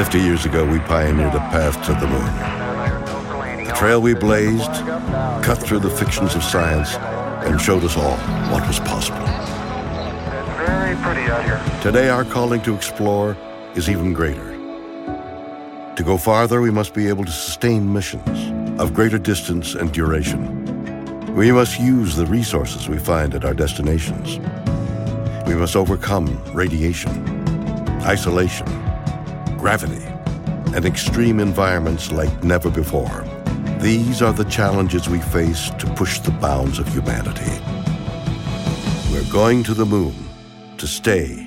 Fifty years ago, we pioneered a path to the moon. The trail we blazed cut through the fictions of science and showed us all what was possible. Very pretty out here. Today, our calling to explore is even greater. To go farther, we must be able to sustain missions of greater distance and duration. We must use the resources we find at our destinations. We must overcome radiation, isolation, gravity, and extreme environments like never before. These are the challenges we face to push the bounds of humanity. We're going to the moon to stay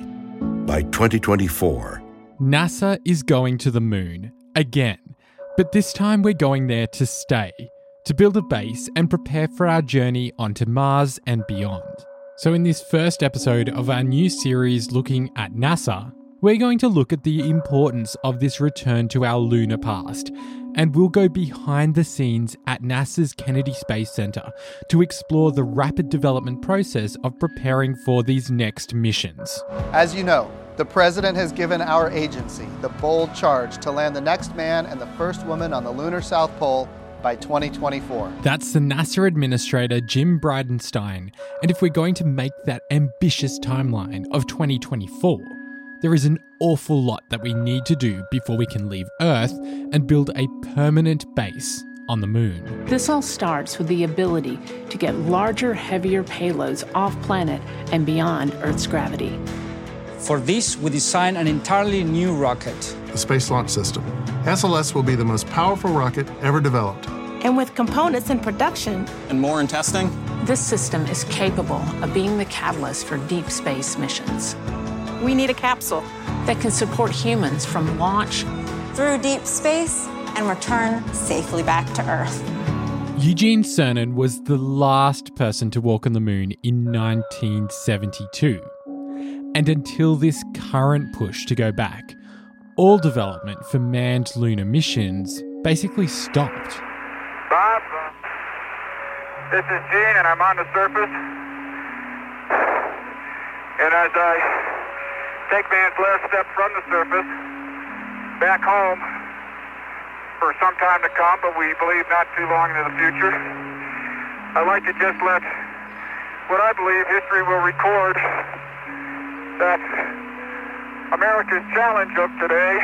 by 2024. NASA is going to the moon again, but this time we're going there to stay, to build a base and prepare for our journey onto Mars and beyond. So, in this first episode of our new series looking at NASA, we're going to look at the importance of this return to our lunar past, and we'll go behind the scenes at NASA's Kennedy Space Center to explore the rapid development process of preparing for these next missions. As you know, the President has given our agency the bold charge to land the next man and the first woman on the lunar South Pole by 2024. That's the NASA Administrator Jim Bridenstine, and if we're going to make that ambitious timeline of 2024, there is an awful lot that we need to do before we can leave Earth and build a permanent base on the moon. This all starts with the ability to get larger, heavier payloads off planet and beyond Earth's gravity. For this, we designed an entirely new rocket. the Space Launch System. SLS will be the most powerful rocket ever developed. And with components in production, And more in testing? This system is capable of being the catalyst for deep space missions we need a capsule. that can support humans from launch through deep space and return safely back to Earth. Eugene Cernan was the last person to walk on the moon in 1972. And until this current push to go back, all development for manned lunar missions basically stopped. Bob, this is Gene, and I'm on the surface. And as I take man's last step from the surface back home for some time to come, but we believe not too long into the future, I'd like to just let what I believe history will record that America's challenge of today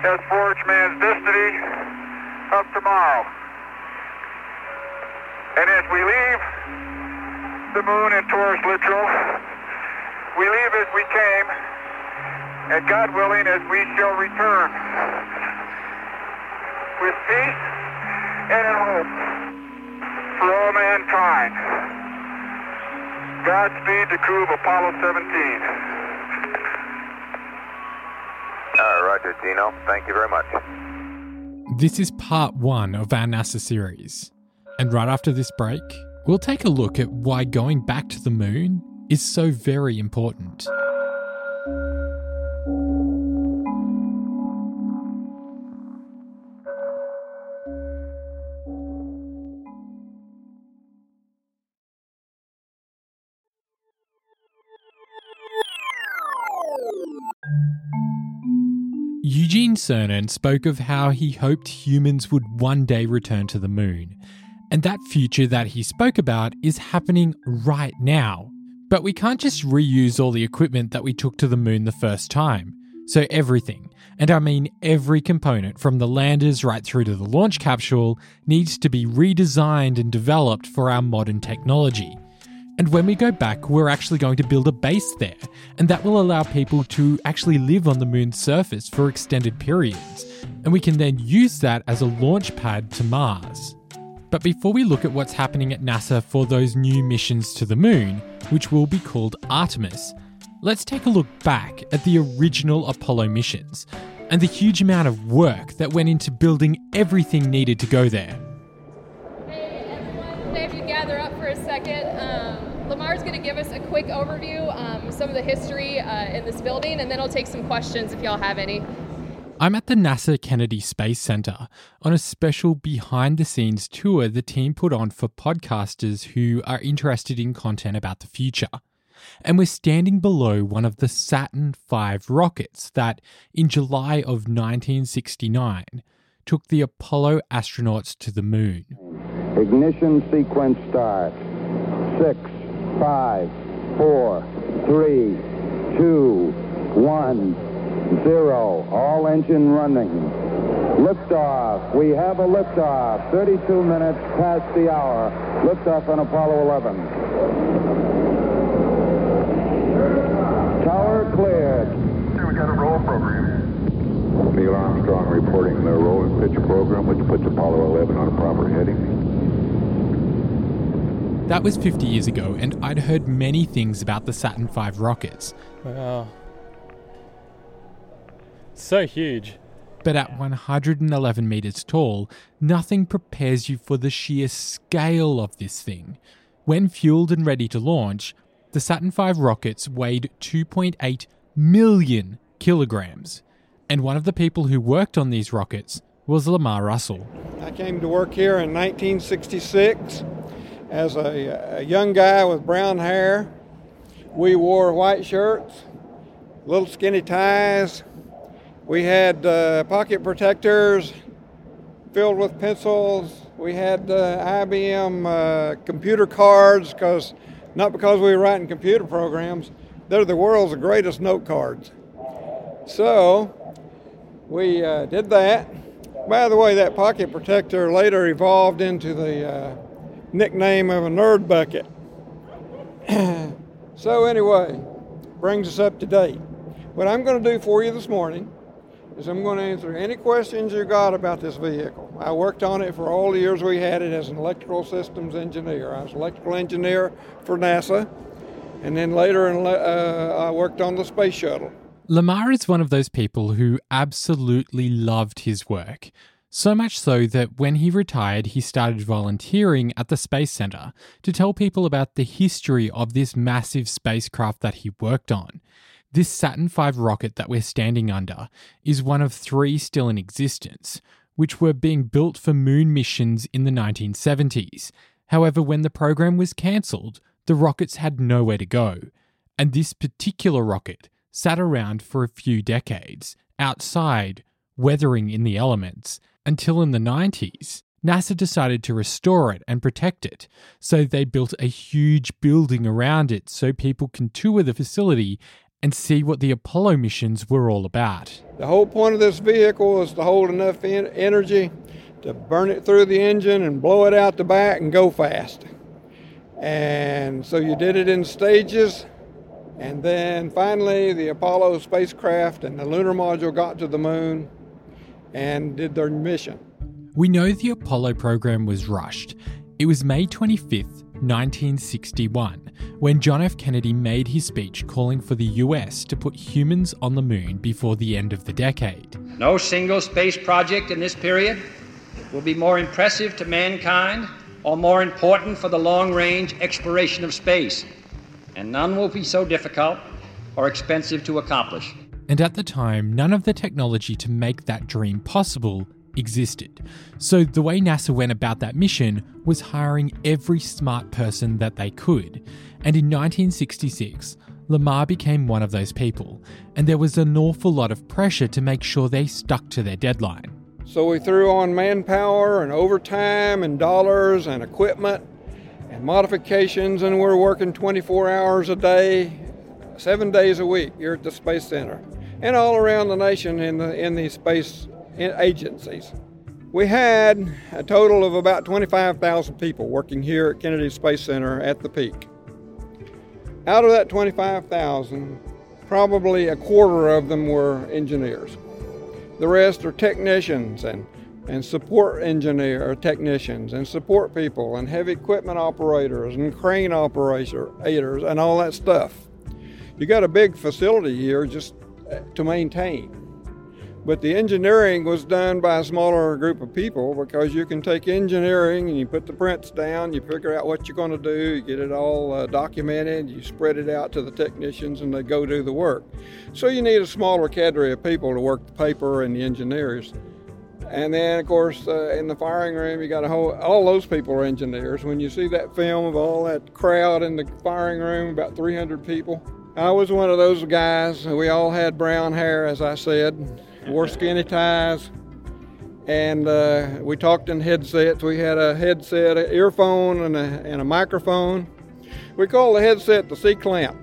has forged man's destiny of tomorrow. And as we leave the moon and Taurus Littrow, we leave as we came, and God willing, as we shall return with peace and in hope for all mankind. Godspeed to crew of Apollo 17. All right, Roger, Gino. Thank you very much. This is part one of our NASA series. And right after this break, we'll take a look at why going back to the moon is so very important. Eugene Cernan spoke of how he hoped humans would one day return to the moon. And that future that he spoke about is happening right now. But we can't just reuse all the equipment that we took to the moon the first time. So, everything, and I mean every component from the landers right through to the launch capsule, needs to be redesigned and developed for our modern technology. And when we go back, we're actually going to build a base there, and that will allow people to actually live on the moon's surface for extended periods. And we can then use that as a launch pad to Mars. But before we look at what's happening at NASA for those new missions to the moon, which will be called Artemis, let's take a look back at the original Apollo missions and the huge amount of work that went into building everything needed to go there. Hey everyone, if you gather up for a second, um, Lamar's going to give us a quick overview, um, some of the history uh, in this building, and then I'll take some questions if y'all have any. I'm at the NASA Kennedy Space Center on a special behind the scenes tour the team put on for podcasters who are interested in content about the future. and we're standing below one of the Saturn V rockets that, in July of 1969, took the Apollo astronauts to the moon. Ignition sequence start. Six, five, four, three, two, one, zero. All engine running. Liftoff. We have a liftoff. 32 minutes past the hour. Liftoff on Apollo 11. Tower cleared. Here we got a roll program. Neil Armstrong reporting the roll and pitch program, which puts Apollo 11 on a proper heading. That was 50 years ago, and I'd heard many things about the Saturn V rockets. Wow. So huge. But at 111 meters tall, nothing prepares you for the sheer scale of this thing. When fueled and ready to launch, the Saturn V rockets weighed 2.8 million kilograms. And one of the people who worked on these rockets was Lamar Russell. I came to work here in 1966 as a, a young guy with brown hair. We wore white shirts, little skinny ties. We had uh, pocket protectors filled with pencils. We had uh, IBM uh, computer cards because not because we were writing computer programs, they're the world's greatest note cards. So we uh, did that. By the way, that pocket protector later evolved into the uh, nickname of a nerd bucket. so, anyway, brings us up to date. What I'm going to do for you this morning is I'm going to answer any questions you got about this vehicle. I worked on it for all the years we had it as an electrical systems engineer. I was electrical engineer for NASA, and then later uh, I worked on the space shuttle. Lamar is one of those people who absolutely loved his work. So much so that when he retired, he started volunteering at the Space Center to tell people about the history of this massive spacecraft that he worked on. This Saturn V rocket that we're standing under is one of three still in existence, which were being built for moon missions in the 1970s. However, when the program was cancelled, the rockets had nowhere to go. And this particular rocket sat around for a few decades, outside, weathering in the elements, until in the 90s, NASA decided to restore it and protect it. So they built a huge building around it so people can tour the facility and see what the Apollo missions were all about. The whole point of this vehicle is to hold enough en- energy to burn it through the engine and blow it out the back and go fast. And so you did it in stages. And then finally, the Apollo spacecraft and the lunar module got to the moon and did their mission. We know the Apollo program was rushed. It was May 25th, 1961, when John F. Kennedy made his speech calling for the US to put humans on the moon before the end of the decade. No single space project in this period will be more impressive to mankind or more important for the long range exploration of space, and none will be so difficult or expensive to accomplish. And at the time, none of the technology to make that dream possible existed. So the way NASA went about that mission was hiring every smart person that they could. And in 1966, Lamar became one of those people, and there was an awful lot of pressure to make sure they stuck to their deadline. So we threw on manpower and overtime and dollars and equipment and modifications, and we're working 24 hours a day, seven days a week here at the Space Center and all around the nation in the in these space agencies. We had a total of about 25,000 people working here at Kennedy Space Center at the peak. Out of that 25,000, probably a quarter of them were engineers. The rest are technicians and, and support engineer technicians and support people and heavy equipment operators and crane operators and all that stuff. You got a big facility here just to maintain. But the engineering was done by a smaller group of people because you can take engineering and you put the prints down, you figure out what you're going to do, you get it all uh, documented, you spread it out to the technicians, and they go do the work. So you need a smaller cadre of people to work the paper and the engineers. And then, of course, uh, in the firing room, you got a whole, all those people are engineers. When you see that film of all that crowd in the firing room, about 300 people, I was one of those guys. We all had brown hair, as I said, wore skinny ties, and uh, we talked in headsets. We had a headset, an earphone, and a, and a microphone. We called the headset the C clamp.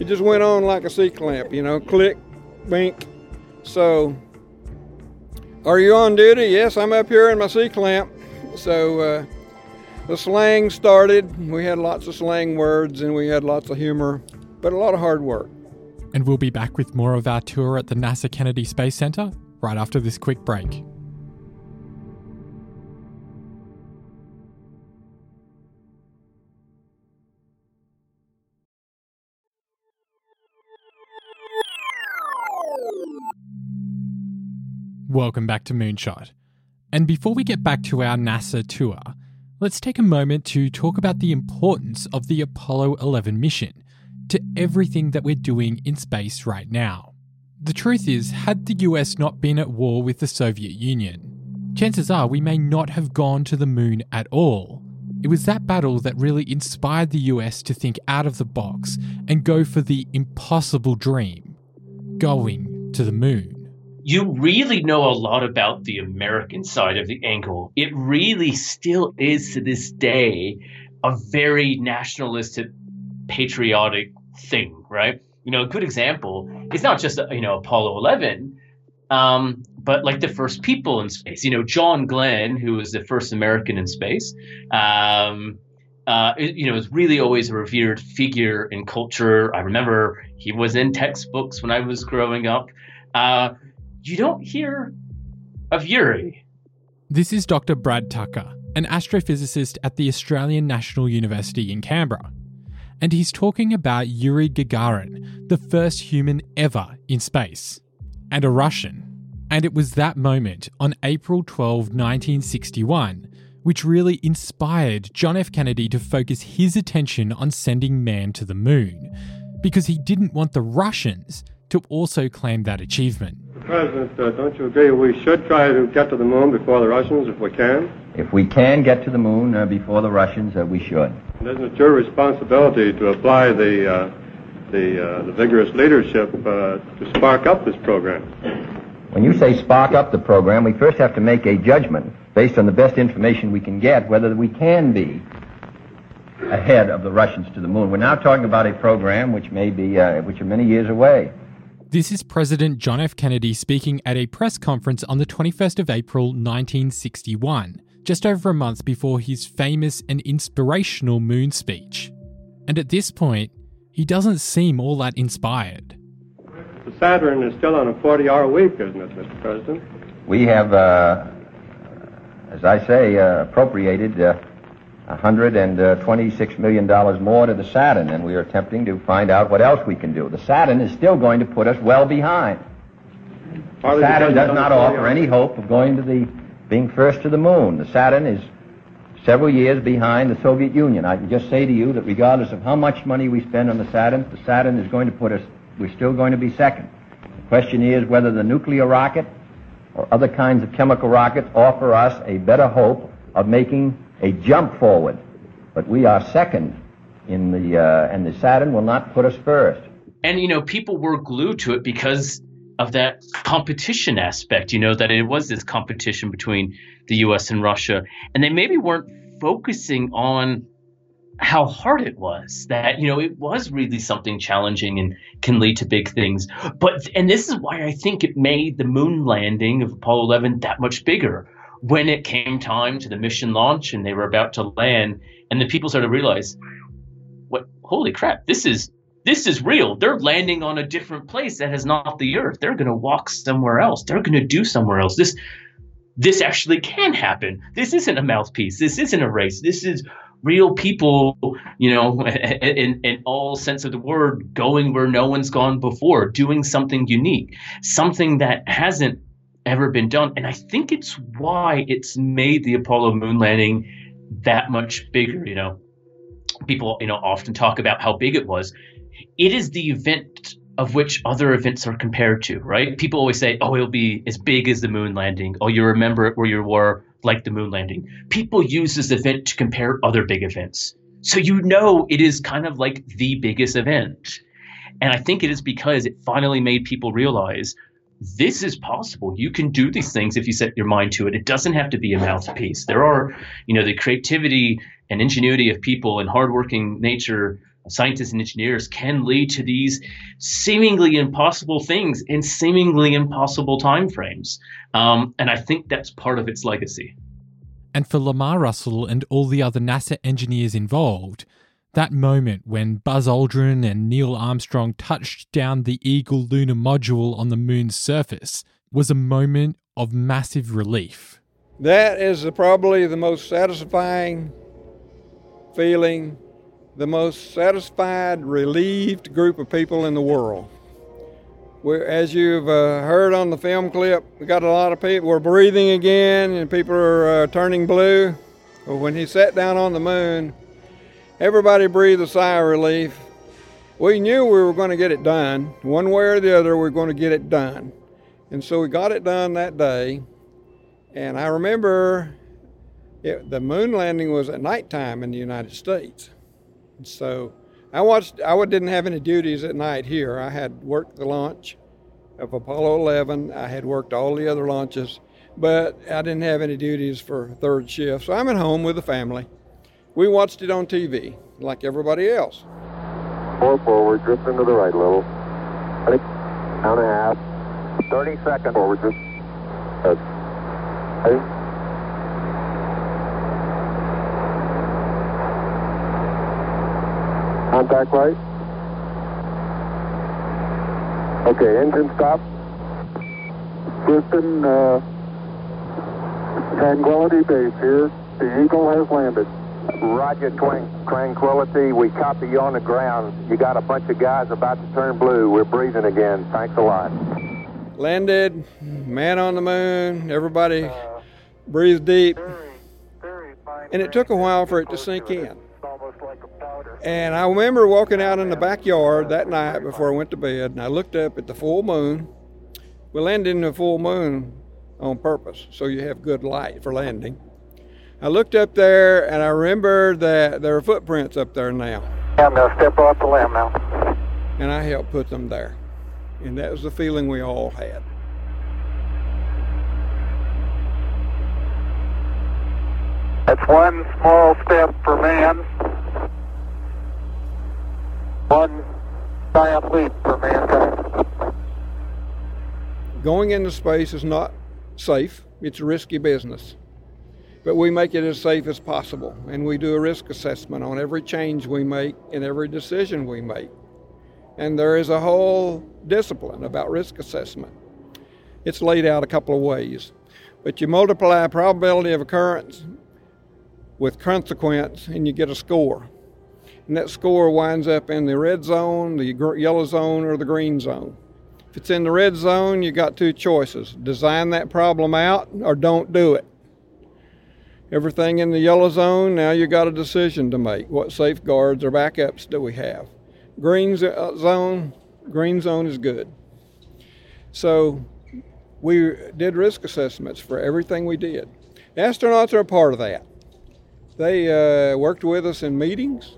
It just went on like a C clamp, you know, click, bink. So are you on duty? Yes, I'm up here in my C clamp. So uh, the slang started. We had lots of slang words and we had lots of humor, but a lot of hard work. And we'll be back with more of our tour at the NASA Kennedy Space Center right after this quick break. Welcome back to Moonshot. And before we get back to our NASA tour, let's take a moment to talk about the importance of the Apollo 11 mission to everything that we're doing in space right now. The truth is, had the US not been at war with the Soviet Union, chances are we may not have gone to the moon at all. It was that battle that really inspired the US to think out of the box and go for the impossible dream going to the moon you really know a lot about the American side of the angle. It really still is to this day a very nationalistic, patriotic thing, right? You know, a good example is not just you know Apollo 11, um, but like the first people in space. You know, John Glenn, who was the first American in space. Um, uh, you know, is really always a revered figure in culture. I remember he was in textbooks when I was growing up. Uh, you don't hear of Yuri. This is Dr. Brad Tucker, an astrophysicist at the Australian National University in Canberra. And he's talking about Yuri Gagarin, the first human ever in space, and a Russian. And it was that moment on April 12, 1961, which really inspired John F. Kennedy to focus his attention on sending man to the moon, because he didn't want the Russians to also claim that achievement. President, uh, don't you agree we should try to get to the moon before the Russians if we can? If we can get to the moon uh, before the Russians, uh, we should. And isn't it your responsibility to apply the, uh, the, uh, the vigorous leadership uh, to spark up this program? When you say spark up the program, we first have to make a judgment based on the best information we can get whether we can be ahead of the Russians to the moon. We're now talking about a program which may be, which are many years away. This is President John F. Kennedy speaking at a press conference on the 21st of April 1961, just over a month before his famous and inspirational moon speech. And at this point, he doesn't seem all that inspired. The Saturn is still on a 40 hour week, isn't it, Mr. President? We have, uh, as I say, uh, appropriated uh, $126 million more to the Saturn, and we are attempting to find out what else we can do. The Saturn is still going to put us well behind. The Saturn does not offer any hope of going to the being first to the moon. The Saturn is several years behind the Soviet Union. I can just say to you that regardless of how much money we spend on the Saturn, the Saturn is going to put us, we're still going to be second. The question is whether the nuclear rocket or other kinds of chemical rockets offer us a better hope of making a jump forward, but we are second in the uh, and the Saturn will not put us first. And you know, people were glued to it because of that competition aspect. You know that it was this competition between the U.S. and Russia, and they maybe weren't focusing on how hard it was that you know it was really something challenging and can lead to big things but and this is why i think it made the moon landing of apollo 11 that much bigger when it came time to the mission launch and they were about to land and the people started to realize what holy crap this is this is real. They're landing on a different place that is not the earth. They're going to walk somewhere else. They're going to do somewhere else. This this actually can happen. This isn't a mouthpiece. This isn't a race. This is real people you know in, in all sense of the word going where no one's gone before doing something unique something that hasn't ever been done. And I think it's why it's made the Apollo moon landing that much bigger. You know, people, you know, often talk about how big it was. It is the event of which other events are compared to, right? People always say, oh, it'll be as big as the moon landing. Oh, you remember it where you were like the moon landing. People use this event to compare other big events. So you know it is kind of like the biggest event. And I think it is because it finally made people realize this is possible. You can do these things if you set your mind to it. It doesn't have to be a mouthpiece. There are, you know, the creativity and ingenuity of people and hardworking nature scientists and engineers can lead to these seemingly impossible things in seemingly impossible timeframes. Um, and I think that's part of its legacy. And for Lamar Russell and all the other NASA engineers involved, that moment when Buzz Aldrin and Neil Armstrong touched down the Eagle lunar module on the moon's surface was a moment of massive relief. That is probably the most satisfying feeling the most satisfied, relieved group of people in the world. We're, as you've uh, heard on the film clip, we got a lot of people. We're breathing again, and people are uh, turning blue. But when he sat down on the moon, everybody breathed a sigh of relief. We knew we were going to get it done. One way or the other, we are going to get it done. And so we got it done that day. And I remember it, the moon landing was at nighttime in the United States. So I watched. I didn't have any duties at night here. I had worked the launch of Apollo 11. I had worked all the other launches, but I didn't have any duties for third shift. So I'm at home with the family. We watched it on TV like everybody else. Four forward, drift into the right a little. Ready? Down a half. 30 seconds. Forward, drift. Ready? Contact light. Okay, engine stop. Houston, uh, Tranquility Base here. The Eagle has landed. Roger, Tranquility. We copy you on the ground. You got a bunch of guys about to turn blue. We're breathing again. Thanks a lot. Landed, man on the moon. Everybody uh, deep. And it took a while for it to sink in. And I remember walking out in the backyard that night before I went to bed, and I looked up at the full moon. We landed in the full moon on purpose, so you have good light for landing. I looked up there, and I remember that there are footprints up there now. I'm going to step off the LM now. And I helped put them there. And that was the feeling we all had. That's one small step for man, one giant leap for mankind. Going into space is not safe, it's a risky business. But we make it as safe as possible, and we do a risk assessment on every change we make and every decision we make. And there is a whole discipline about risk assessment. It's laid out a couple of ways. But you multiply probability of occurrence with consequence, and you get a score and that score winds up in the red zone, the yellow zone, or the green zone. If it's in the red zone, you got two choices design that problem out or don't do it. Everything in the yellow zone, now you got a decision to make. What safeguards or backups do we have? Green uh, zone, green zone is good. So we did risk assessments for everything we did. Astronauts are a part of that. They uh, worked with us in meetings.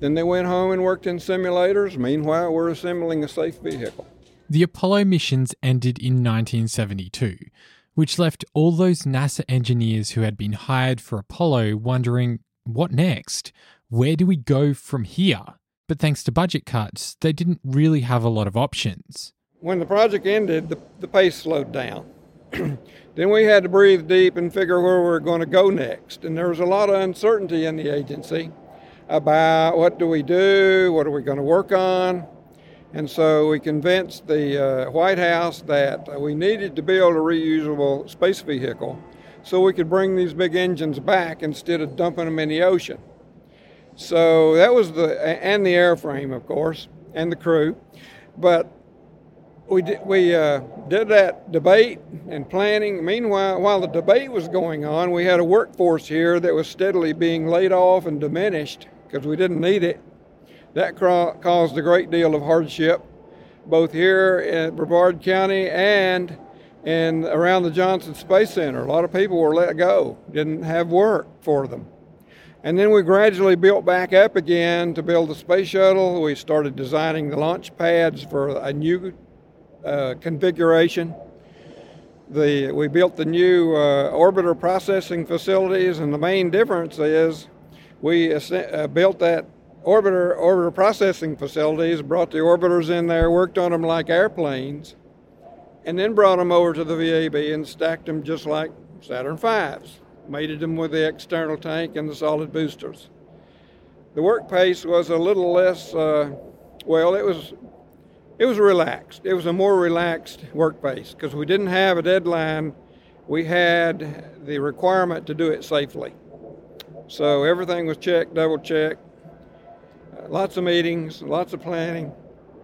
Then they went home and worked in simulators. Meanwhile, we're assembling a safe vehicle. The Apollo missions ended in 1972, which left all those NASA engineers who had been hired for Apollo wondering what next? Where do we go from here? But thanks to budget cuts, they didn't really have a lot of options. When the project ended, the, the pace slowed down. then we had to breathe deep and figure where we were going to go next. And there was a lot of uncertainty in the agency about what do we do, what are we going to work on. And so we convinced the uh, White House that we needed to build a reusable space vehicle so we could bring these big engines back instead of dumping them in the ocean. So that was the, and the airframe, of course, and the crew. But we we uh, did that debate and planning. Meanwhile, while the debate was going on, we had a workforce here that was steadily being laid off and diminished because we didn't need it. That caused a great deal of hardship both here in Brevard County and and around the Johnson Space Center. A lot of people were let go, didn't have work for them. And then we gradually built back up again to build the space shuttle. We started designing the launch pads for a new uh, configuration. The, we built the new uh, orbiter processing facilities, and the main difference is we uh, built that orbiter orbiter processing facilities, brought the orbiters in there, worked on them like airplanes, and then brought them over to the VAB and stacked them just like Saturn V's, mated them with the external tank and the solid boosters. The work pace was a little less, uh, well, it was it was relaxed. It was a more relaxed work pace because we didn't have a deadline. We had the requirement to do it safely. So everything was checked, double checked. Lots of meetings, lots of planning,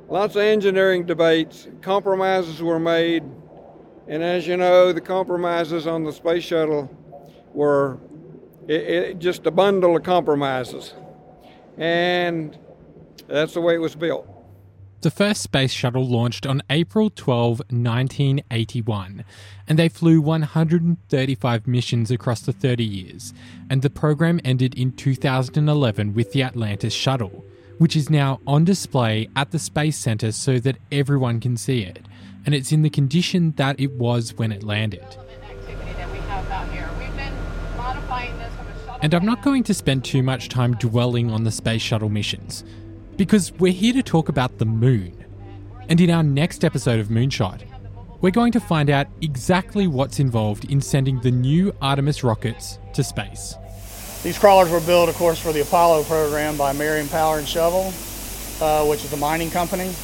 lots of engineering debates. Compromises were made. And as you know, the compromises on the space shuttle were it, it, just a bundle of compromises. And that's the way it was built. The first space shuttle launched on April 12, 1981, and they flew 135 missions across the 30 years, and the program ended in 2011 with the Atlantis shuttle, which is now on display at the Space Center so that everyone can see it, and it's in the condition that it was when it landed. And I'm not going to spend too much time dwelling on the space shuttle missions because we're here to talk about the moon. And in our next episode of Moonshot, we're going to find out exactly what's involved in sending the new Artemis rockets to space. These crawlers were built, of course, for the Apollo program by Marion Power and Shovel, uh, which is a mining company.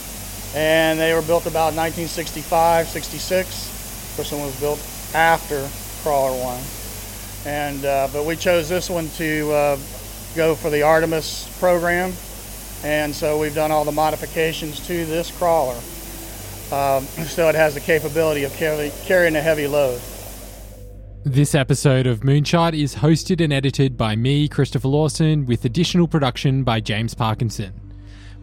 And they were built about 1965, 66. This one was built after Crawler 1. And, uh, but we chose this one to uh, go for the Artemis program and so we've done all the modifications to this crawler um, so it has the capability of carry, carrying a heavy load. This episode of Moonshot is hosted and edited by me, Christopher Lawson, with additional production by James Parkinson.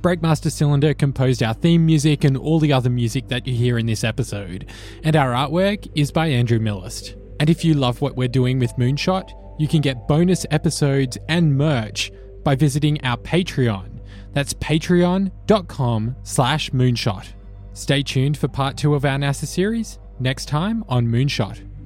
Breakmaster Cylinder composed our theme music and all the other music that you hear in this episode, and our artwork is by Andrew Millist. And if you love what we're doing with Moonshot, you can get bonus episodes and merch by visiting our Patreon that's patreon.com slash moonshot. Stay tuned for part two of our NASA series next time on Moonshot.